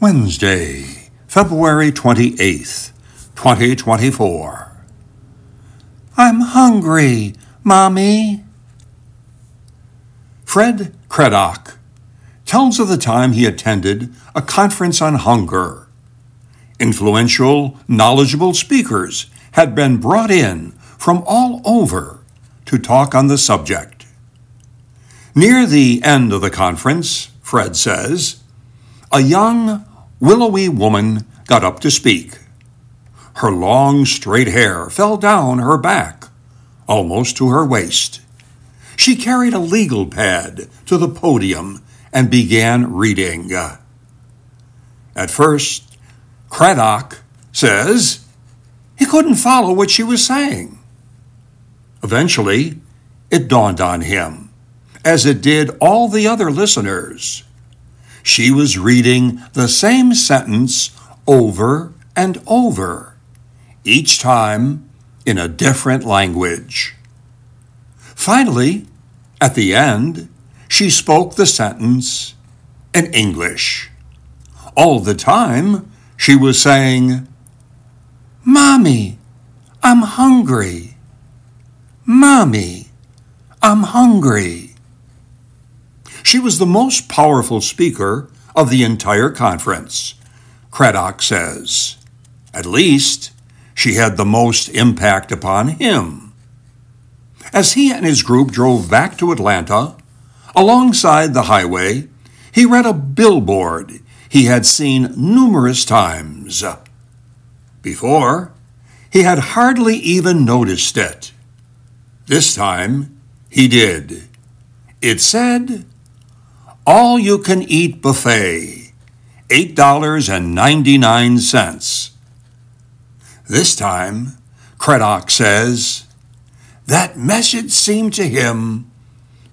Wednesday, February 28th, 2024. I'm hungry, Mommy. Fred Craddock tells of the time he attended a conference on hunger. Influential, knowledgeable speakers had been brought in from all over to talk on the subject. Near the end of the conference, Fred says, a young, willowy woman got up to speak. Her long, straight hair fell down her back, almost to her waist. She carried a legal pad to the podium and began reading. At first, Craddock says he couldn't follow what she was saying. Eventually, it dawned on him, as it did all the other listeners. She was reading the same sentence over and over, each time in a different language. Finally, at the end, she spoke the sentence in English. All the time, she was saying, Mommy, I'm hungry. Mommy, I'm hungry. She was the most powerful speaker of the entire conference, Craddock says. At least, she had the most impact upon him. As he and his group drove back to Atlanta, alongside the highway, he read a billboard he had seen numerous times. Before, he had hardly even noticed it. This time, he did. It said, All you can eat buffet, $8.99. This time, Craddock says, that message seemed to him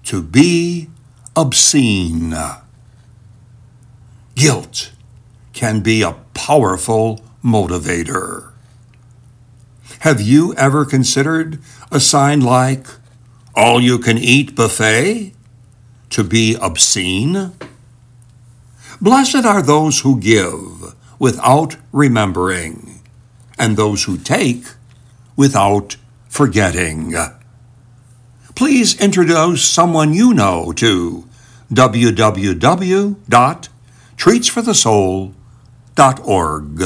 to be obscene. Guilt can be a powerful motivator. Have you ever considered a sign like all you can eat buffet to be obscene? Blessed are those who give without remembering, and those who take without forgetting. Please introduce someone you know to www.treatsforthesoul.org.